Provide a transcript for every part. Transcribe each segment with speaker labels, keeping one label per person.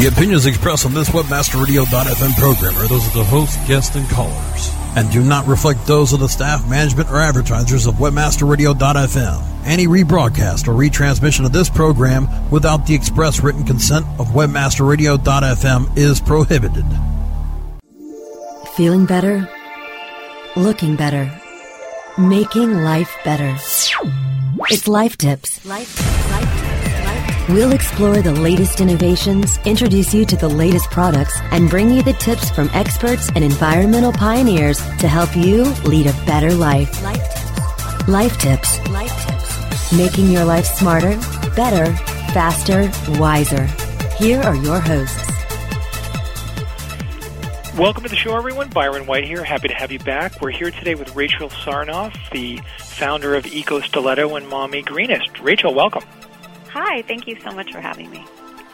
Speaker 1: The opinions expressed on this WebmasterRadio.fm program are those of the host, guests, and callers, and do not reflect those of the staff, management, or advertisers of WebmasterRadio.fm. Any rebroadcast or retransmission of this program without the express written consent of WebmasterRadio.fm is prohibited.
Speaker 2: Feeling better? Looking better? Making life better. It's Life Tips. Life, life We'll explore the latest innovations, introduce you to the latest products, and bring you the tips from experts and environmental pioneers to help you lead a better life. Life tips. Life tips. Life tips. Making your life smarter, better, faster, wiser. Here are your hosts.
Speaker 3: Welcome to the show, everyone. Byron White here. Happy to have you back. We're here today with Rachel Sarnoff, the founder of Eco Stiletto and Mommy Greenest. Rachel, welcome.
Speaker 4: Hi, thank you so much for having me.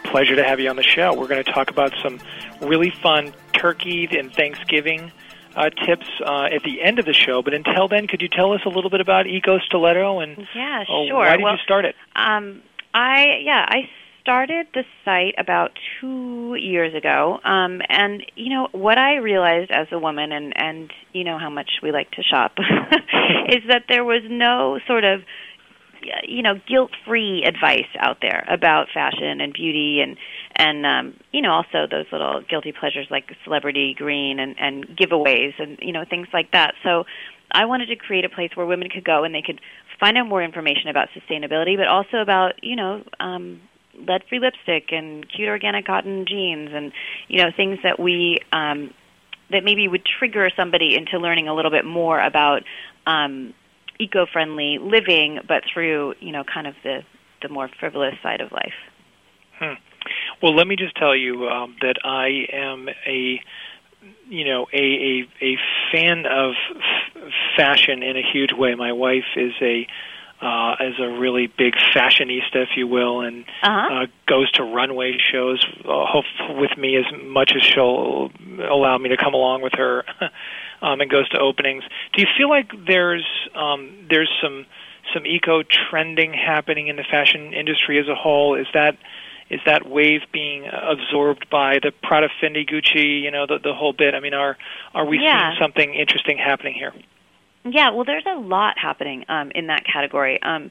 Speaker 3: Pleasure to have you on the show. We're going to talk about some really fun turkey and Thanksgiving uh, tips uh, at the end of the show. But until then, could you tell us a little bit about Eco Stiletto and
Speaker 4: yeah,
Speaker 3: uh,
Speaker 4: sure.
Speaker 3: why did
Speaker 4: well,
Speaker 3: you start it?
Speaker 4: Um, I yeah, I started the site about two years ago, um, and you know what I realized as a woman, and and you know how much we like to shop, is that there was no sort of you know guilt-free advice out there about fashion and beauty and and um you know also those little guilty pleasures like celebrity green and and giveaways and you know things like that. So I wanted to create a place where women could go and they could find out more information about sustainability but also about you know um lead-free lipstick and cute organic cotton jeans and you know things that we um that maybe would trigger somebody into learning a little bit more about um eco-friendly living, but through you know kind of the the more frivolous side of life.
Speaker 3: Hmm. Well, let me just tell you um, that I am a you know a a, a fan of f- fashion in a huge way. My wife is a uh, is a really big fashionista, if you will, and
Speaker 4: uh-huh.
Speaker 3: uh, goes to runway shows uh, with me as much as she'll allow me to come along with her. um, and goes to openings. Do you feel like there's um, there's some some eco trending happening in the fashion industry as a whole? Is that is that wave being absorbed by the Prada, Fendi, Gucci, you know, the the whole bit? I mean, are are we
Speaker 4: yeah.
Speaker 3: seeing something interesting happening here?
Speaker 4: Yeah, well, there's a lot happening um, in that category. Um,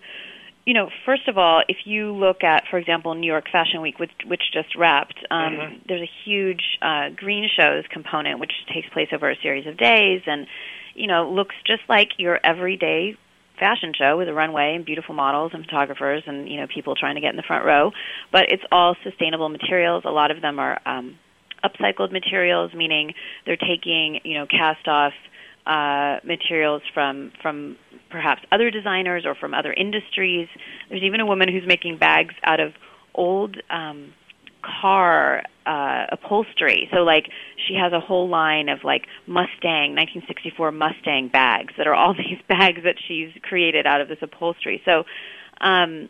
Speaker 4: you know, first of all, if you look at, for example, New York Fashion Week, which, which just wrapped, um,
Speaker 3: mm-hmm.
Speaker 4: there's a huge uh, green shows component, which takes place over a series of days, and you know, looks just like your everyday fashion show with a runway and beautiful models and photographers and you know people trying to get in the front row. But it's all sustainable materials. A lot of them are um, upcycled materials, meaning they're taking you know cast off uh, materials from from perhaps other designers or from other industries. There's even a woman who's making bags out of old um, car uh, upholstery. So like she has a whole line of like Mustang 1964 Mustang bags that are all these bags that she's created out of this upholstery. So um,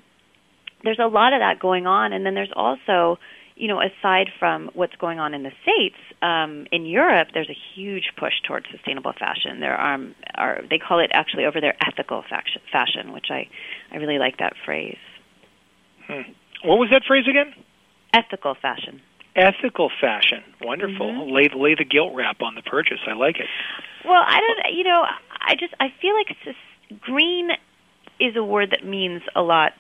Speaker 4: there's a lot of that going on, and then there's also you know, aside from what's going on in the states, um, in Europe, there's a huge push towards sustainable fashion. There are, are they call it actually over there ethical fashion, fashion which I, I really like that phrase.
Speaker 3: Hmm. What was that phrase again?
Speaker 4: Ethical fashion.
Speaker 3: Ethical fashion, wonderful.
Speaker 4: Mm-hmm.
Speaker 3: Lay lay the guilt wrap on the purchase. I like it.
Speaker 4: Well, I don't. You know, I just I feel like green is a word that means a lot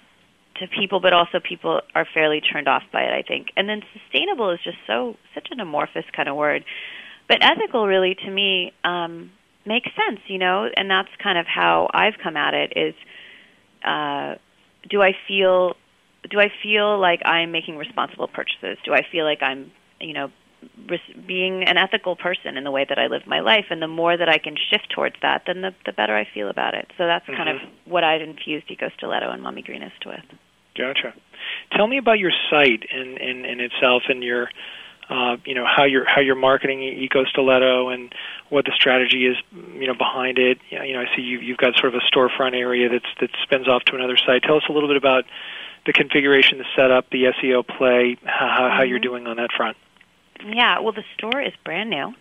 Speaker 4: to people, but also people are fairly turned off by it, I think. And then sustainable is just so such an amorphous kind of word. But ethical really to me um makes sense, you know, and that's kind of how I've come at it is uh do I feel do I feel like I'm making responsible purchases? Do I feel like I'm, you know, being an ethical person in the way that I live my life, and the more that I can shift towards that, then the, the better I feel about it. So that's mm-hmm. kind of what I've infused Eco Stiletto and Mommy Greenest with.
Speaker 3: Gotcha. Tell me about your site in, in, in itself and your, uh, you know, how you're how you're marketing Eco Stiletto and what the strategy is, you know, behind it. You know, I see you, you've got sort of a storefront area that's that spins off to another site. Tell us a little bit about the configuration, the setup, the SEO play, how, mm-hmm. you're mm-hmm. doing on that front.
Speaker 4: Yeah, well, the store is brand new,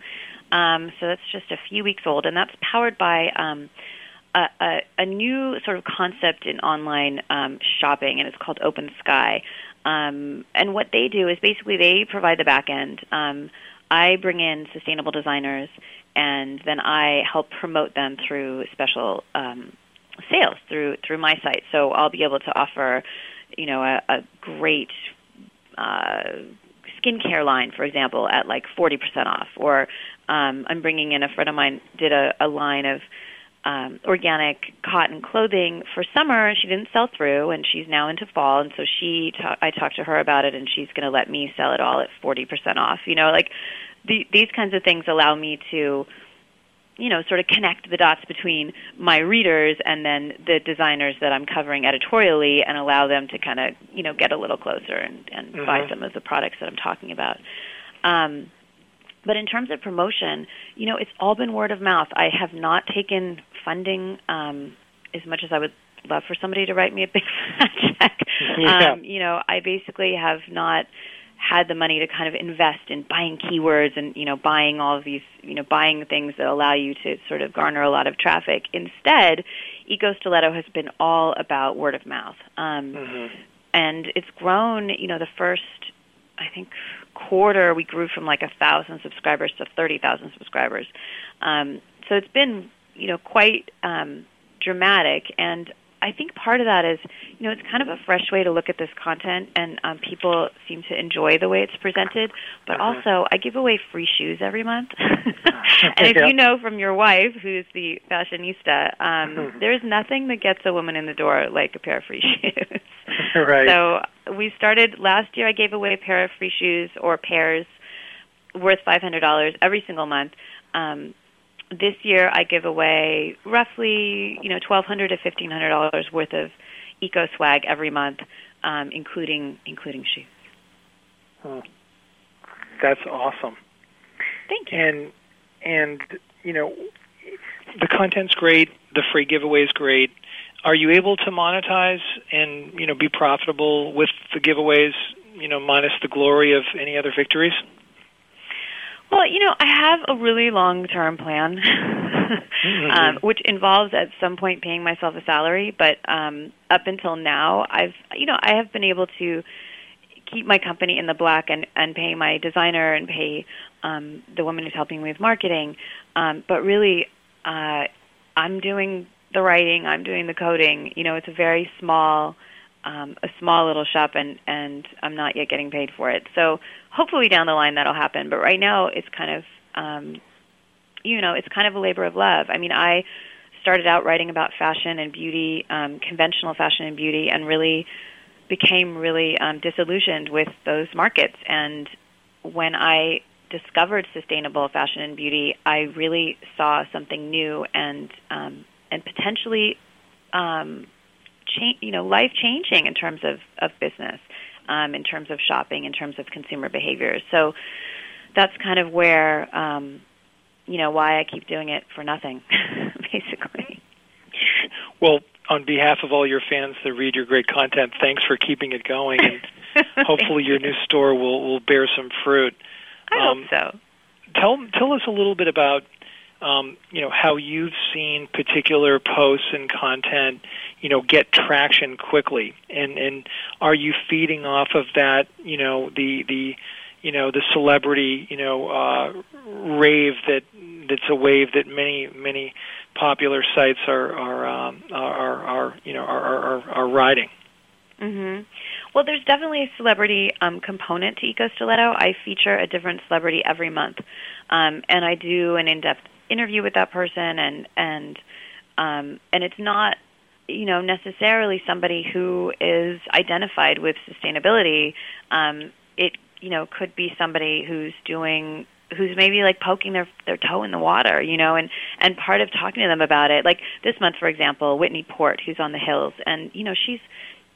Speaker 4: um, so that's just a few weeks old, and that's powered by. Um, a, a, a new sort of concept in online um, shopping, and it's called Open Sky. Um, and what they do is basically they provide the back end. Um, I bring in sustainable designers, and then I help promote them through special um, sales through through my site. So I'll be able to offer, you know, a, a great uh, skincare line, for example, at like 40% off. Or um, I'm bringing in a friend of mine did a, a line of um, organic cotton clothing for summer. She didn't sell through, and she's now into fall. And so she, ta- I talked to her about it, and she's going to let me sell it all at 40% off. You know, like the, these kinds of things allow me to you know, sort of connect the dots between my readers and then the designers that I'm covering editorially and allow them to kind of, you know, get a little closer and, and mm-hmm. buy some of the products that I'm talking about. Um, but in terms of promotion, you know, it's all been word of mouth. I have not taken funding um, as much as I would love for somebody to write me a big fat check. Yeah. Um, you know, I basically have not had the money to kind of invest in buying keywords and you know buying all of these you know buying things that allow you to sort of garner a lot of traffic. Instead, Eco Stiletto has been all about word of mouth, um, mm-hmm. and it's grown. You know, the first I think quarter we grew from like a thousand subscribers to thirty thousand subscribers. Um, so it's been you know quite um, dramatic, and I think part of that is, you know, it's kind of a fresh way to look at this content, and um, people seem to enjoy the way it's presented. But uh-huh. also, I give away free shoes every month, and if yeah. you know from your wife, who's the fashionista, um, mm-hmm. there's nothing that gets a woman in the door like a pair of free shoes.
Speaker 3: right.
Speaker 4: So we started last year. I gave away a pair of free shoes or pairs worth five hundred dollars every single month. Um, this year I give away roughly you know twelve hundred to fifteen hundred dollars worth of eco swag every month, um, including including shoes.
Speaker 3: Oh, that's awesome.
Speaker 4: Thank you.
Speaker 3: And and you know the content's great, the free giveaway is great. Are you able to monetize and you know be profitable with the giveaways? You know, minus the glory of any other victories.
Speaker 4: Well, you know, I have a really long-term plan, mm-hmm. um, which involves at some point paying myself a salary. But um, up until now, I've, you know, I have been able to keep my company in the black and and pay my designer and pay um, the woman who's helping me with marketing. Um, but really, uh, I'm doing the writing, I'm doing the coding. You know, it's a very small um, a small little shop and and I'm not yet getting paid for it. So hopefully down the line that'll happen. But right now it's kind of um, you know it's kind of a labor of love. I mean I started out writing about fashion and beauty, um, conventional fashion and beauty, and really became really um, disillusioned with those markets. And when I discovered sustainable fashion and beauty, I really saw something new and um, and potentially um, change, you know, life changing in terms of of business, um, in terms of shopping, in terms of consumer behaviors. So that's kind of where, um, you know, why I keep doing it for nothing, basically.
Speaker 3: Well, on behalf of all your fans that read your great content, thanks for keeping it going, and hopefully your new store will will bear some fruit.
Speaker 4: I um, hope so.
Speaker 3: Tell tell us a little bit about um, you know how you've seen particular posts and content you know get traction quickly and and are you feeding off of that you know the the you know the celebrity you know uh, rave that that's a wave that many many popular sites are are um, are, are you know are are, are riding.
Speaker 4: Mm-hmm. Well, there's definitely a celebrity um, component to Eco Stiletto. I feature a different celebrity every month, um, and I do an in-depth interview with that person and and um, and it's not you know necessarily somebody who is identified with sustainability um, it you know could be somebody who's doing who's maybe like poking their their toe in the water you know and and part of talking to them about it like this month for example Whitney Port who's on the hills and you know she's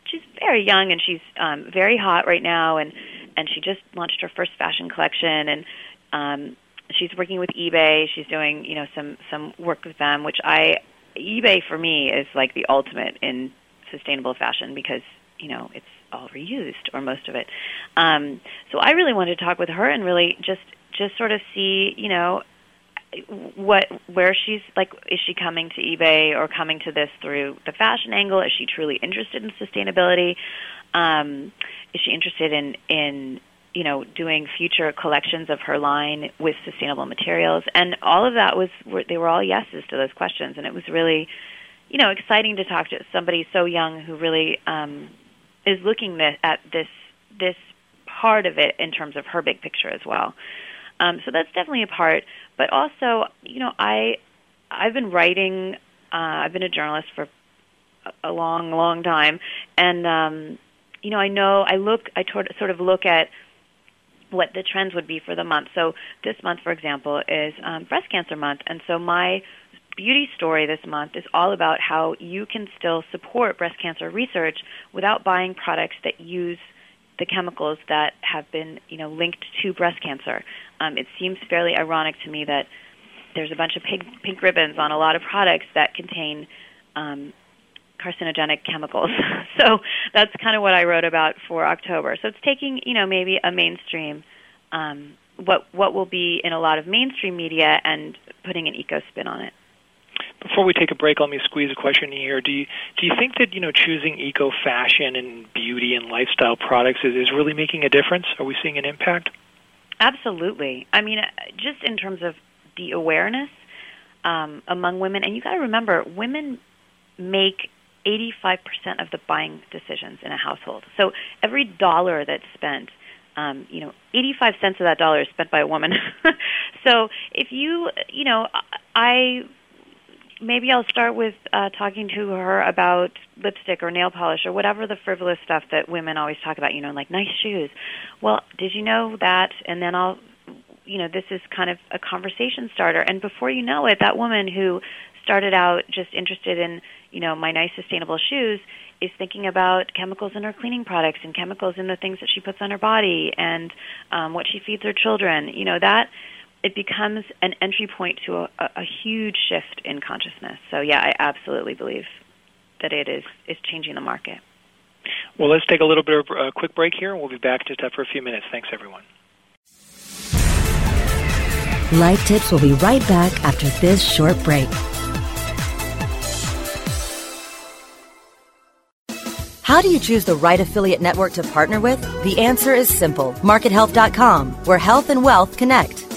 Speaker 4: she's very young and she's um very hot right now and and she just launched her first fashion collection and um she's working with eBay. She's doing you know some some work with them, which I eBay for me is like the ultimate in sustainable fashion because you know it's all reused or most of it. Um, so I really wanted to talk with her and really just just sort of see you know what where she's like is she coming to eBay or coming to this through the fashion angle is she truly interested in sustainability um is she interested in in you know doing future collections of her line with sustainable materials. And all of that was they were all yeses to those questions. And it was really you know exciting to talk to somebody so young who really um is looking at this this part of it in terms of her big picture as well. Um so that's definitely a part. But also you know i i've been writing uh i've been a journalist for a long long time. And um you know i know i look i sort of look at what the trends would be for the month. So this month, for example, is um, breast cancer month, and so my beauty story this month is all about how you can still support breast cancer research without buying products that use the chemicals that have been, you know, linked to breast cancer. Um, it seems fairly ironic to me that there's a bunch of pink, pink ribbons on a lot of products that contain um, carcinogenic chemicals. so that's kind of what I wrote about for October. So it's taking, you know, maybe a mainstream um, what what will be in a lot of mainstream media and putting an eco spin on it.
Speaker 3: Before we take a break, let me squeeze a question in here. Do you do you think that you know choosing eco fashion and beauty and lifestyle products is, is really making a difference? Are we seeing an impact?
Speaker 4: Absolutely. I mean, just in terms of the awareness um, among women, and you got to remember, women make 85% of the buying decisions in a household. So every dollar that's spent, um, you know, 85 cents of that dollar is spent by a woman. so if you, you know, I maybe I'll start with uh, talking to her about lipstick or nail polish or whatever the frivolous stuff that women always talk about, you know, like nice shoes. Well, did you know that? And then I'll, you know, this is kind of a conversation starter. And before you know it, that woman who started out just interested in you know my nice sustainable shoes is thinking about chemicals in her cleaning products and chemicals in the things that she puts on her body and um, what she feeds her children. You know that it becomes an entry point to a, a huge shift in consciousness. So yeah, I absolutely believe that it is is changing the market.
Speaker 3: Well, let's take a little bit of a quick break here, and we'll be back just after a few minutes. Thanks, everyone.
Speaker 2: Life Tips will be right back after this short break. How do you choose the right affiliate network to partner with? The answer is simple MarketHealth.com, where health and wealth connect.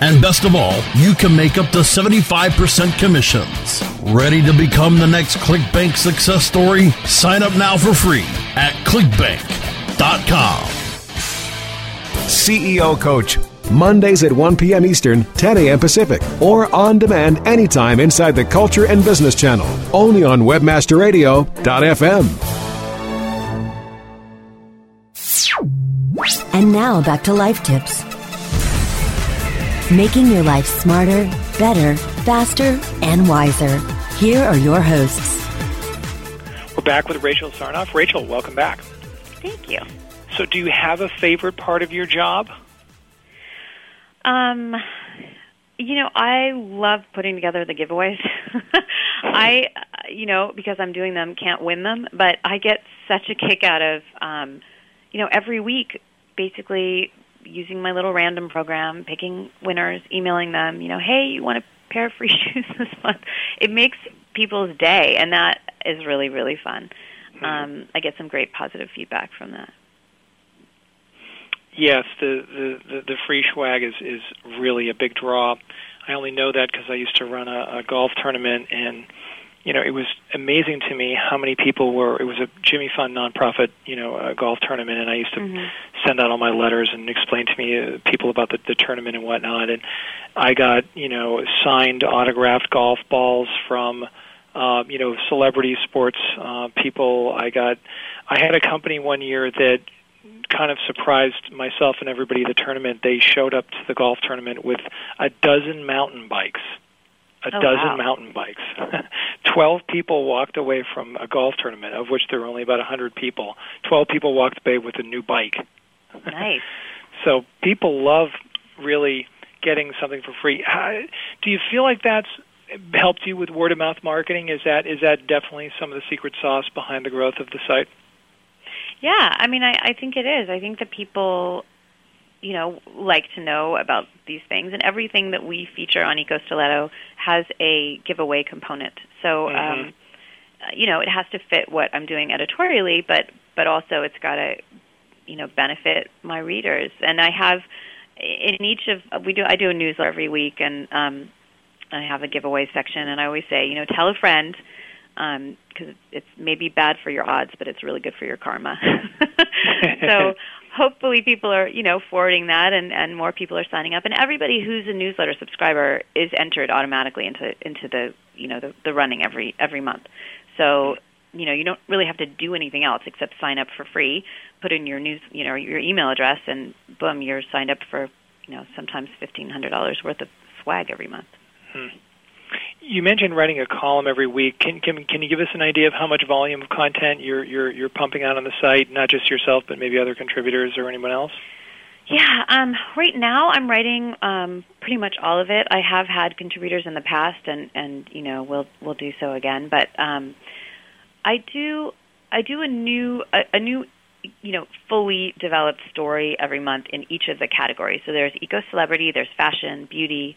Speaker 1: And best of all, you can make up to 75% commissions. Ready to become the next ClickBank success story? Sign up now for free at clickbank.com.
Speaker 5: CEO Coach Mondays at 1 p.m. Eastern, 10 a.m. Pacific, or on demand anytime inside the Culture and Business Channel, only on WebmasterRadio.fm.
Speaker 2: And now back to life tips. Making your life smarter, better, faster, and wiser. Here are your hosts.
Speaker 3: We're back with Rachel Sarnoff. Rachel, welcome back.
Speaker 4: Thank you.
Speaker 3: So, do you have a favorite part of your job?
Speaker 4: Um, you know, I love putting together the giveaways. I, you know, because I'm doing them, can't win them, but I get such a kick out of, um, you know, every week basically using my little random program, picking winners, emailing them, you know, hey, you want a pair of free shoes this month. It makes people's day, and that is really really fun. Mm-hmm. Um, I get some great positive feedback from that.
Speaker 3: Yes, the, the the the free swag is is really a big draw. I only know that because I used to run a, a golf tournament and you know, it was amazing to me how many people were. It was a Jimmy Fund nonprofit, you know, a golf tournament, and I used to mm-hmm. send out all my letters and explain to me uh, people about the, the tournament and whatnot. And I got, you know, signed, autographed golf balls from, uh, you know, celebrity sports uh, people. I got, I had a company one year that kind of surprised myself and everybody at the tournament. They showed up to the golf tournament with a dozen mountain bikes a
Speaker 4: oh,
Speaker 3: dozen
Speaker 4: wow.
Speaker 3: mountain bikes. Twelve people walked away from a golf tournament, of which there were only about a hundred people. Twelve people walked away with a new bike.
Speaker 4: Nice.
Speaker 3: so people love really getting something for free. How, do you feel like that's helped you with word of mouth marketing? Is that is that definitely some of the secret sauce behind the growth of the site?
Speaker 4: Yeah, I mean, I, I think it is. I think that people you know, like to know about these things. And everything that we feature on Eco Stiletto has a giveaway component. So, mm-hmm. um, you know, it has to fit what I'm doing editorially, but but also it's got to, you know, benefit my readers. And I have in each of we do I do a newsletter every week, and um, I have a giveaway section, and I always say, you know, tell a friend because um, it's maybe bad for your odds, but it's really good for your karma. so hopefully people are you know forwarding that and and more people are signing up. And everybody who's a newsletter subscriber is entered automatically into into the you know the, the running every every month. So you know you don't really have to do anything else except sign up for free put in your news you know your email address and boom you're signed up for you know sometimes fifteen hundred dollars worth of swag every month.
Speaker 3: Hmm. You mentioned writing a column every week. Can, can can you give us an idea of how much volume of content you're you're you're pumping out on the site? Not just yourself, but maybe other contributors or anyone else.
Speaker 4: Yeah, um, right now I'm writing um, pretty much all of it. I have had contributors in the past, and and you know we'll we'll do so again. But um, I do I do a new a, a new you know fully developed story every month in each of the categories. So there's eco celebrity, there's fashion, beauty,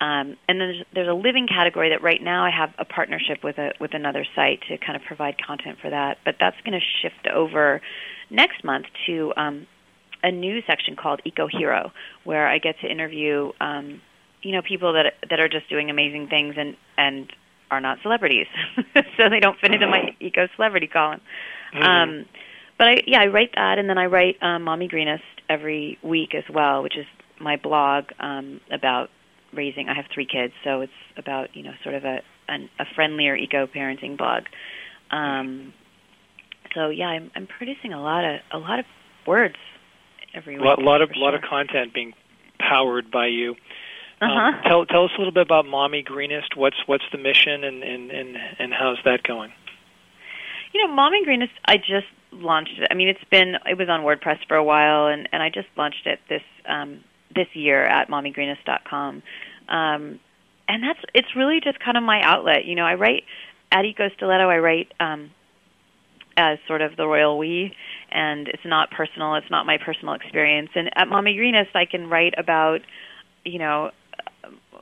Speaker 4: um, and then there's, there's a living category that right now I have a partnership with a with another site to kind of provide content for that. But that's going to shift over next month to um, a new section called Eco Hero, where I get to interview um, you know people that that are just doing amazing things and and are not celebrities, so they don't fit into my eco celebrity column. Mm-hmm. Um, but I yeah I write that, and then I write um, Mommy Greenest every week as well, which is my blog um, about raising. I have three kids, so it's about you know sort of a an, a friendlier eco parenting blog. Um, so yeah, I'm, I'm producing a lot of a lot of words every week.
Speaker 3: A lot, lot of
Speaker 4: sure.
Speaker 3: lot of content being powered by you.
Speaker 4: Um, uh-huh.
Speaker 3: Um, tell tell us a little bit about Mommy Greenest. What's what's the mission and and and, and how's that going?
Speaker 4: You know, Mommy Greenest. I just launched it. I mean, it's been it was on WordPress for a while, and and I just launched it this um, this year at mommygreenest.com. Um, and that's it's really just kind of my outlet. You know, I write at Eco Stiletto. I write um, as sort of the royal we, and it's not personal. It's not my personal experience. And at Mommy Greenest, I can write about, you know,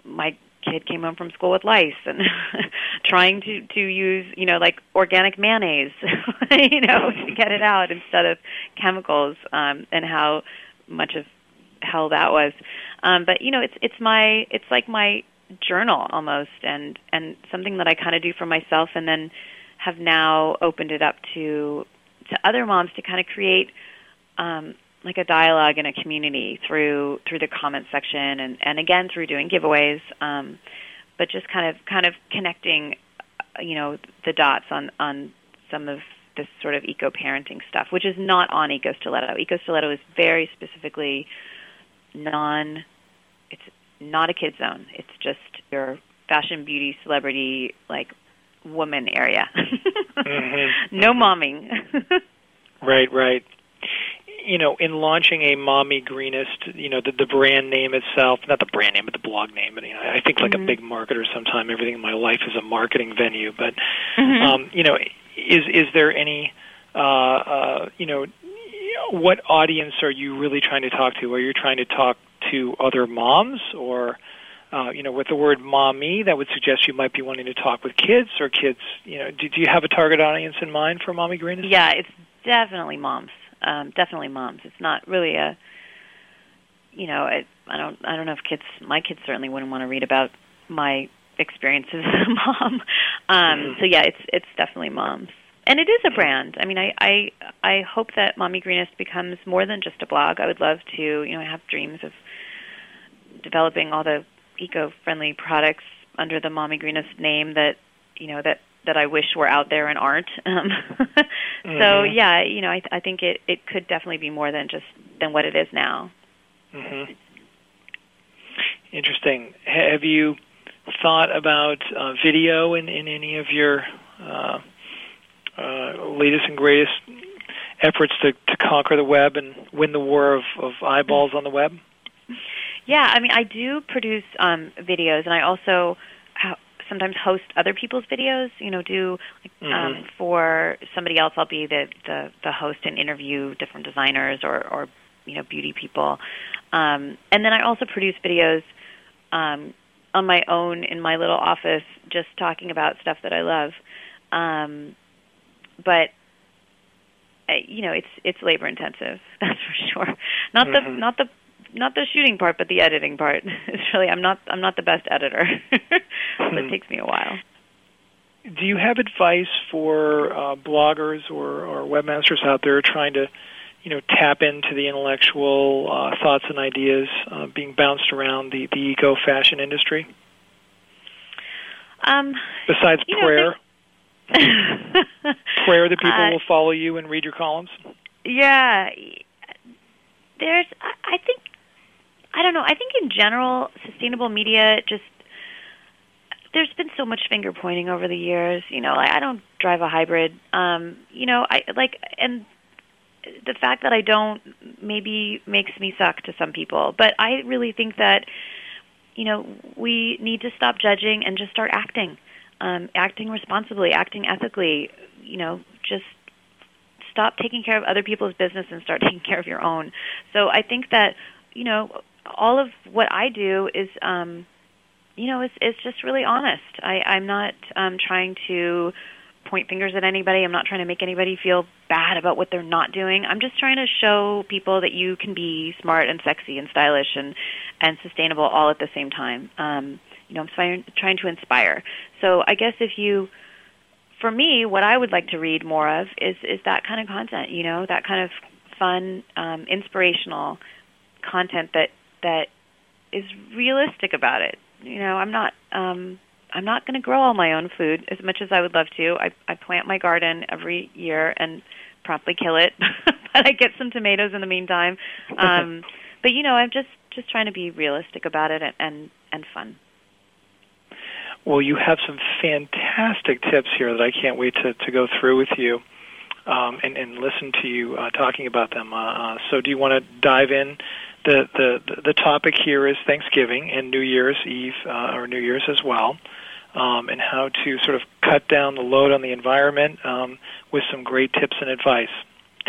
Speaker 4: my kid came home from school with lice and trying to to use you know like organic mayonnaise you know to get it out instead of chemicals um and how much of hell that was. Um, but you know, it's it's my it's like my journal almost, and and something that I kind of do for myself, and then have now opened it up to to other moms to kind of create um, like a dialogue and a community through through the comment section, and and again through doing giveaways, um, but just kind of kind of connecting, uh, you know, the dots on on some of this sort of eco parenting stuff, which is not on Eco Stiletto. Eco Stiletto is very specifically non not a kid zone. It's just your fashion, beauty, celebrity, like woman area.
Speaker 3: mm-hmm.
Speaker 4: No momming.
Speaker 3: right, right. You know, in launching a mommy greenest, you know, the, the brand name itself, not the brand name, but the blog name. But, you know, I think like
Speaker 4: mm-hmm.
Speaker 3: a big marketer sometime, everything in my life is a marketing venue. But,
Speaker 4: mm-hmm.
Speaker 3: um, you know, is, is there any, uh, uh, you know, what audience are you really trying to talk to? Are you trying to talk to other moms, or uh, you know, with the word "mommy," that would suggest you might be wanting to talk with kids or kids. You know, do, do you have a target audience in mind for Mommy Greenest?
Speaker 4: Yeah, it's definitely moms. Um, definitely moms. It's not really a, you know, I, I don't, I don't know if kids. My kids certainly wouldn't want to read about my experiences as a mom. Um, mm-hmm. So yeah, it's it's definitely moms and it is a brand. I mean, I I I hope that Mommy Greenest becomes more than just a blog. I would love to, you know, I have dreams of developing all the eco-friendly products under the Mommy Greenest name that you know that that I wish were out there and aren't. Um, mm-hmm. So yeah, you know, I, I think it it could definitely be more than just than what it is now.
Speaker 3: Mm-hmm. Interesting. Have you thought about uh, video in in any of your uh, uh, latest and greatest efforts to to conquer the web and win the war of, of eyeballs on the web?
Speaker 4: Yeah, I mean, I do produce um, videos, and I also sometimes host other people's videos. You know, do like, um, mm-hmm. um, for somebody else, I'll be the, the the host and interview different designers or or you know beauty people, um, and then I also produce videos um, on my own in my little office, just talking about stuff that I love. Um, but you know, it's it's labor intensive. That's for sure. Not mm-hmm. the not the not the shooting part, but the editing part. It's really I'm not I'm not the best editor. It takes me a while.
Speaker 3: Do you have advice for uh, bloggers or, or webmasters out there trying to, you know, tap into the intellectual uh, thoughts and ideas uh, being bounced around the, the eco fashion industry?
Speaker 4: Um,
Speaker 3: Besides prayer,
Speaker 4: know,
Speaker 3: prayer that people uh, will follow you and read your columns.
Speaker 4: Yeah, there's. I think I don't know. I think in general, sustainable media just there's been so much finger pointing over the years. You know, I, I don't drive a hybrid. Um, you know, I like and the fact that I don't maybe makes me suck to some people, but I really think that you know we need to stop judging and just start acting, um, acting responsibly, acting ethically. You know, just stop taking care of other people's business and start taking care of your own. So I think that you know all of what I do is, um, you know, is just really honest. I, I'm not um, trying to point fingers at anybody. I'm not trying to make anybody feel bad about what they're not doing. I'm just trying to show people that you can be smart and sexy and stylish and and sustainable all at the same time. Um, you know, I'm trying, trying to inspire. So I guess if you, for me, what I would like to read more of is is that kind of content. You know, that kind of fun, um, inspirational content that that is realistic about it. You know, I'm not um I'm not going to grow all my own food as much as I would love to. I I plant my garden every year and promptly kill it, but I get some tomatoes in the meantime. Um but you know, I'm just just trying to be realistic about it and and, and fun.
Speaker 3: Well, you have some fantastic tips here that I can't wait to, to go through with you um, and, and listen to you uh, talking about them. Uh, uh, so, do you want to dive in the, the the topic here is Thanksgiving and New Year's Eve uh, or New Year's as well, um, and how to sort of cut down the load on the environment um, with some great tips and advice.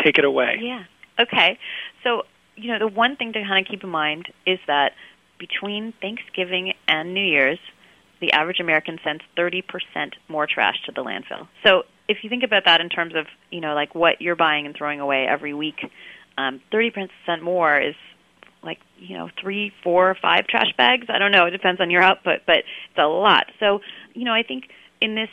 Speaker 3: Take it away.
Speaker 4: Yeah. Okay. So you know the one thing to kind of keep in mind is that between Thanksgiving and New Year's, the average American sends 30% more trash to the landfill. So if you think about that in terms of you know like what you're buying and throwing away every week, um, 30% more is like you know three, four, five trash bags. I don't know. It depends on your output, but it's a lot. So you know, I think in this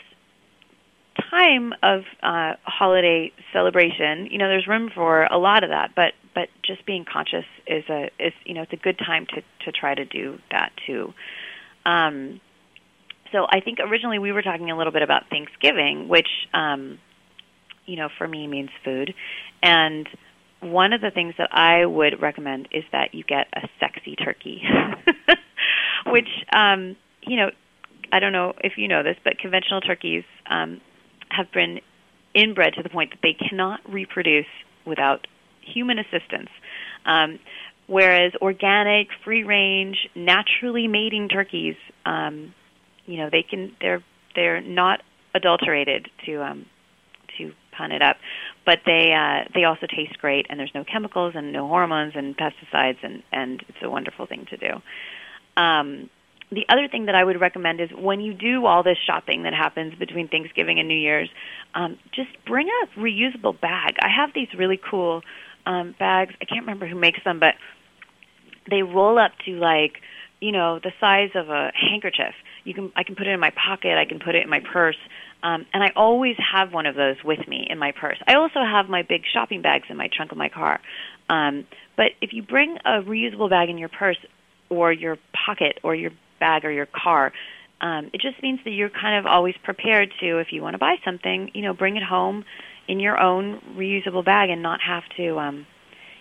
Speaker 4: time of uh, holiday celebration, you know, there's room for a lot of that. But but just being conscious is a is you know it's a good time to to try to do that too. Um, so I think originally we were talking a little bit about Thanksgiving, which um, you know for me means food, and one of the things that I would recommend is that you get a sexy turkey, which um, you know I don't know if you know this, but conventional turkeys um, have been inbred to the point that they cannot reproduce without human assistance. Um, whereas organic, free range, naturally mating turkeys, um, you know, they can they're they're not adulterated to um, pun it up, but they uh, they also taste great, and there's no chemicals and no hormones and pesticides, and and it's a wonderful thing to do. Um, the other thing that I would recommend is when you do all this shopping that happens between Thanksgiving and New Year's, um, just bring a reusable bag. I have these really cool um, bags. I can't remember who makes them, but they roll up to like you know the size of a handkerchief. You can I can put it in my pocket. I can put it in my purse. Um, and I always have one of those with me in my purse. I also have my big shopping bags in my trunk of my car. Um, but if you bring a reusable bag in your purse or your pocket or your bag or your car. Um, it just means that you're kind of always prepared to, if you want to buy something, you know, bring it home in your own reusable bag and not have to, um,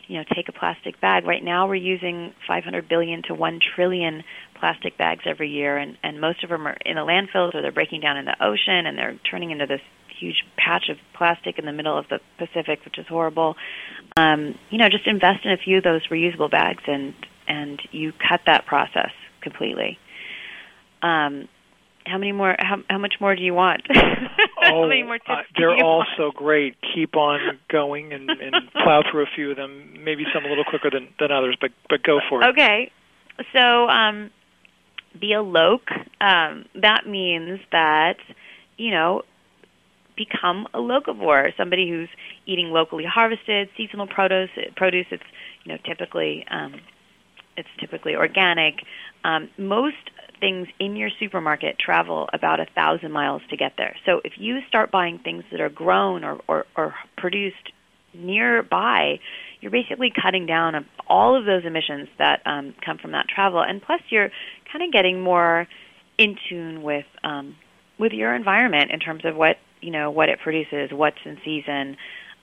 Speaker 4: you know, take a plastic bag. Right now, we're using 500 billion to 1 trillion plastic bags every year, and and most of them are in the landfills or they're breaking down in the ocean and they're turning into this huge patch of plastic in the middle of the Pacific, which is horrible. Um, you know, just invest in a few of those reusable bags, and and you cut that process completely. Um, how many more? How, how much more do you want?
Speaker 3: oh,
Speaker 4: uh,
Speaker 3: they're all so great. Keep on going and, and plow through a few of them. Maybe some a little quicker than than others, but but go for it.
Speaker 4: Okay, so um, be a loc. Um, that means that you know become a locavore, somebody who's eating locally harvested seasonal produce. Produce. It's you know typically um, it's typically organic. Um, most things in your supermarket travel about a thousand miles to get there. So if you start buying things that are grown or, or, or produced nearby, you're basically cutting down all of those emissions that um, come from that travel, and plus you're kind of getting more in tune with um, with your environment in terms of what you know what it produces, what's in season.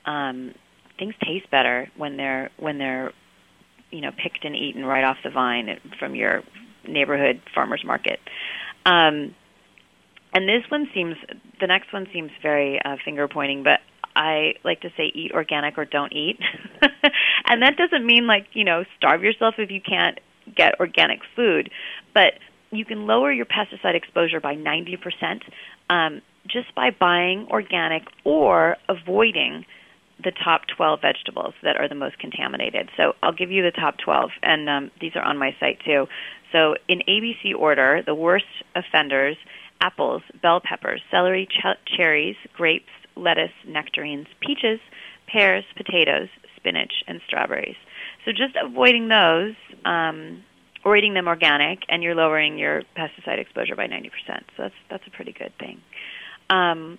Speaker 4: Um, things taste better when they're when they're you know picked and eaten right off the vine from your neighborhood farmers market. Um, and this one seems the next one seems very uh, finger pointing, but I like to say eat organic or don't eat. and that doesn't mean like, you know, starve yourself if you can't get organic food, but you can lower your pesticide exposure by 90% um, just by buying organic or avoiding the top 12 vegetables that are the most contaminated. So I'll give you the top 12, and um, these are on my site too. So in ABC order, the worst offenders apples, bell peppers, celery, ch- cherries, grapes, lettuce, nectarines, peaches, pears, potatoes, spinach, and strawberries. So just avoiding those, um, or eating them organic, and you're lowering your pesticide exposure by 90%. So that's that's a pretty good thing. Um,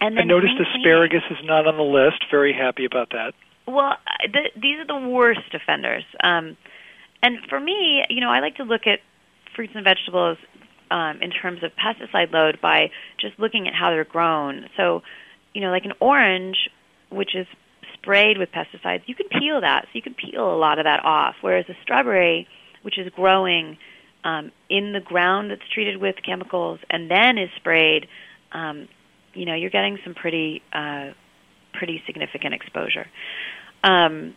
Speaker 4: and then
Speaker 3: I noticed asparagus is not on the list. Very happy about that.
Speaker 4: Well, the, these are the worst offenders. Um, and for me, you know, I like to look at fruits and vegetables um, in terms of pesticide load by just looking at how they're grown. So, you know, like an orange, which is sprayed with pesticides, you can peel that. So you can peel a lot of that off. Whereas a strawberry, which is growing um, in the ground that's treated with chemicals and then is sprayed, um, you know, you're getting some pretty uh, pretty significant exposure. Um,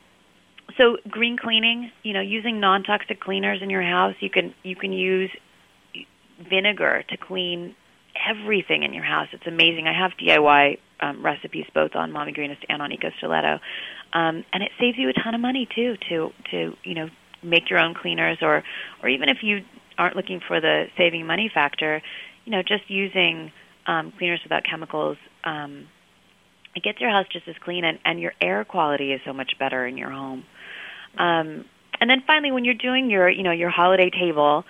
Speaker 4: so green cleaning, you know, using non-toxic cleaners in your house, you can you can use vinegar to clean everything in your house. It's amazing. I have DIY um, recipes both on Mommy Greenest and on Eco Stiletto, um, and it saves you a ton of money too to to you know make your own cleaners or or even if you aren't looking for the saving money factor, you know, just using um, cleaners without chemicals. Um, it gets your house just as clean, and, and your air quality is so much better in your home. Um, and then finally, when you're doing your, you know, your holiday table,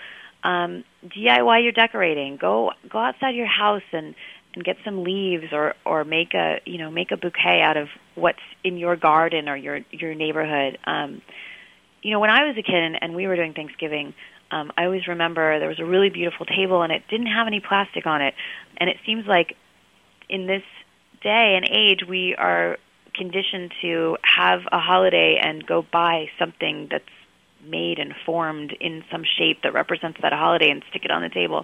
Speaker 4: um, DIY your decorating. Go go outside your house and and get some leaves or or make a you know make a bouquet out of what's in your garden or your your neighborhood. Um, you know, when I was a kid and, and we were doing Thanksgiving, um, I always remember there was a really beautiful table and it didn't have any plastic on it. And it seems like in this day and age, we are conditioned to have a holiday and go buy something that's made and formed in some shape that represents that holiday and stick it on the table.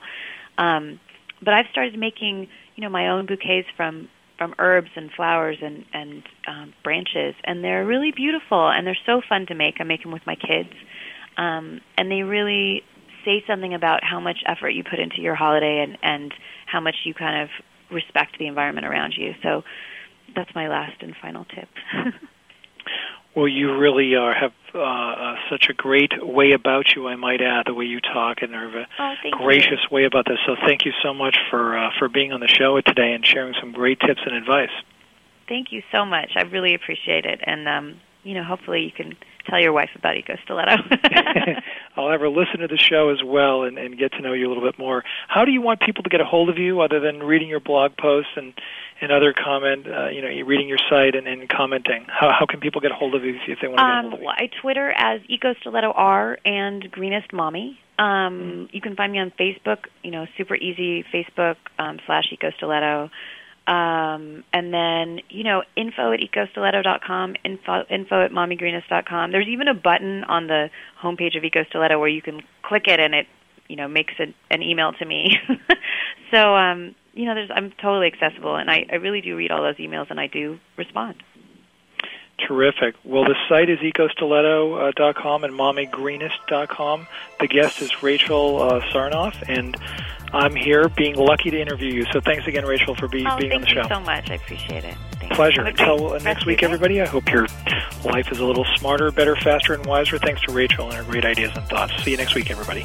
Speaker 4: Um, but I've started making, you know, my own bouquets from from herbs and flowers and and um, branches, and they're really beautiful and they're so fun to make. I make them with my kids, um, and they really say something about how much effort you put into your holiday and and how much you kind of respect the environment around you. So that's my last and final tip.
Speaker 3: Well, you really are have uh, uh, such a great way about you. I might add the way you talk and are a
Speaker 4: oh,
Speaker 3: gracious
Speaker 4: you.
Speaker 3: way about this. So thank you so much for uh, for being on the show today and sharing some great tips and advice.
Speaker 4: Thank you so much. I really appreciate it, and um, you know, hopefully you can tell your wife about Eco Stiletto.
Speaker 3: I'll have her listen to the show as well and, and get to know you a little bit more. How do you want people to get a hold of you, other than reading your blog posts and and other comment, uh, you know, reading your site and, and commenting? How how can people get a hold of you if they want to
Speaker 4: um,
Speaker 3: get a hold of you?
Speaker 4: Well, I Twitter as Eco Stiletto R and Greenest Mommy. Um, you can find me on Facebook. You know, super easy. Facebook um, slash Eco Stiletto. Um, and then, you know, info at ecostiletto.com, info, info at mommygreenest.com. There's even a button on the homepage of Eco Stiletto where you can click it and it, you know, makes an, an email to me. so, um, you know, there's, I'm totally accessible, and I, I really do read all those emails, and I do respond.
Speaker 3: Terrific. Well, the site is ecostiletto.com and mommygreenest.com. The guest is Rachel uh, Sarnoff, and I'm here being lucky to interview you. So thanks again, Rachel, for be,
Speaker 4: oh,
Speaker 3: being on the show.
Speaker 4: Thank you so much. I appreciate it. Thanks.
Speaker 3: Pleasure. Until uh, next week, everybody, I hope your life is a little smarter, better, faster, and wiser thanks to Rachel and her great ideas and thoughts. See you next week, everybody.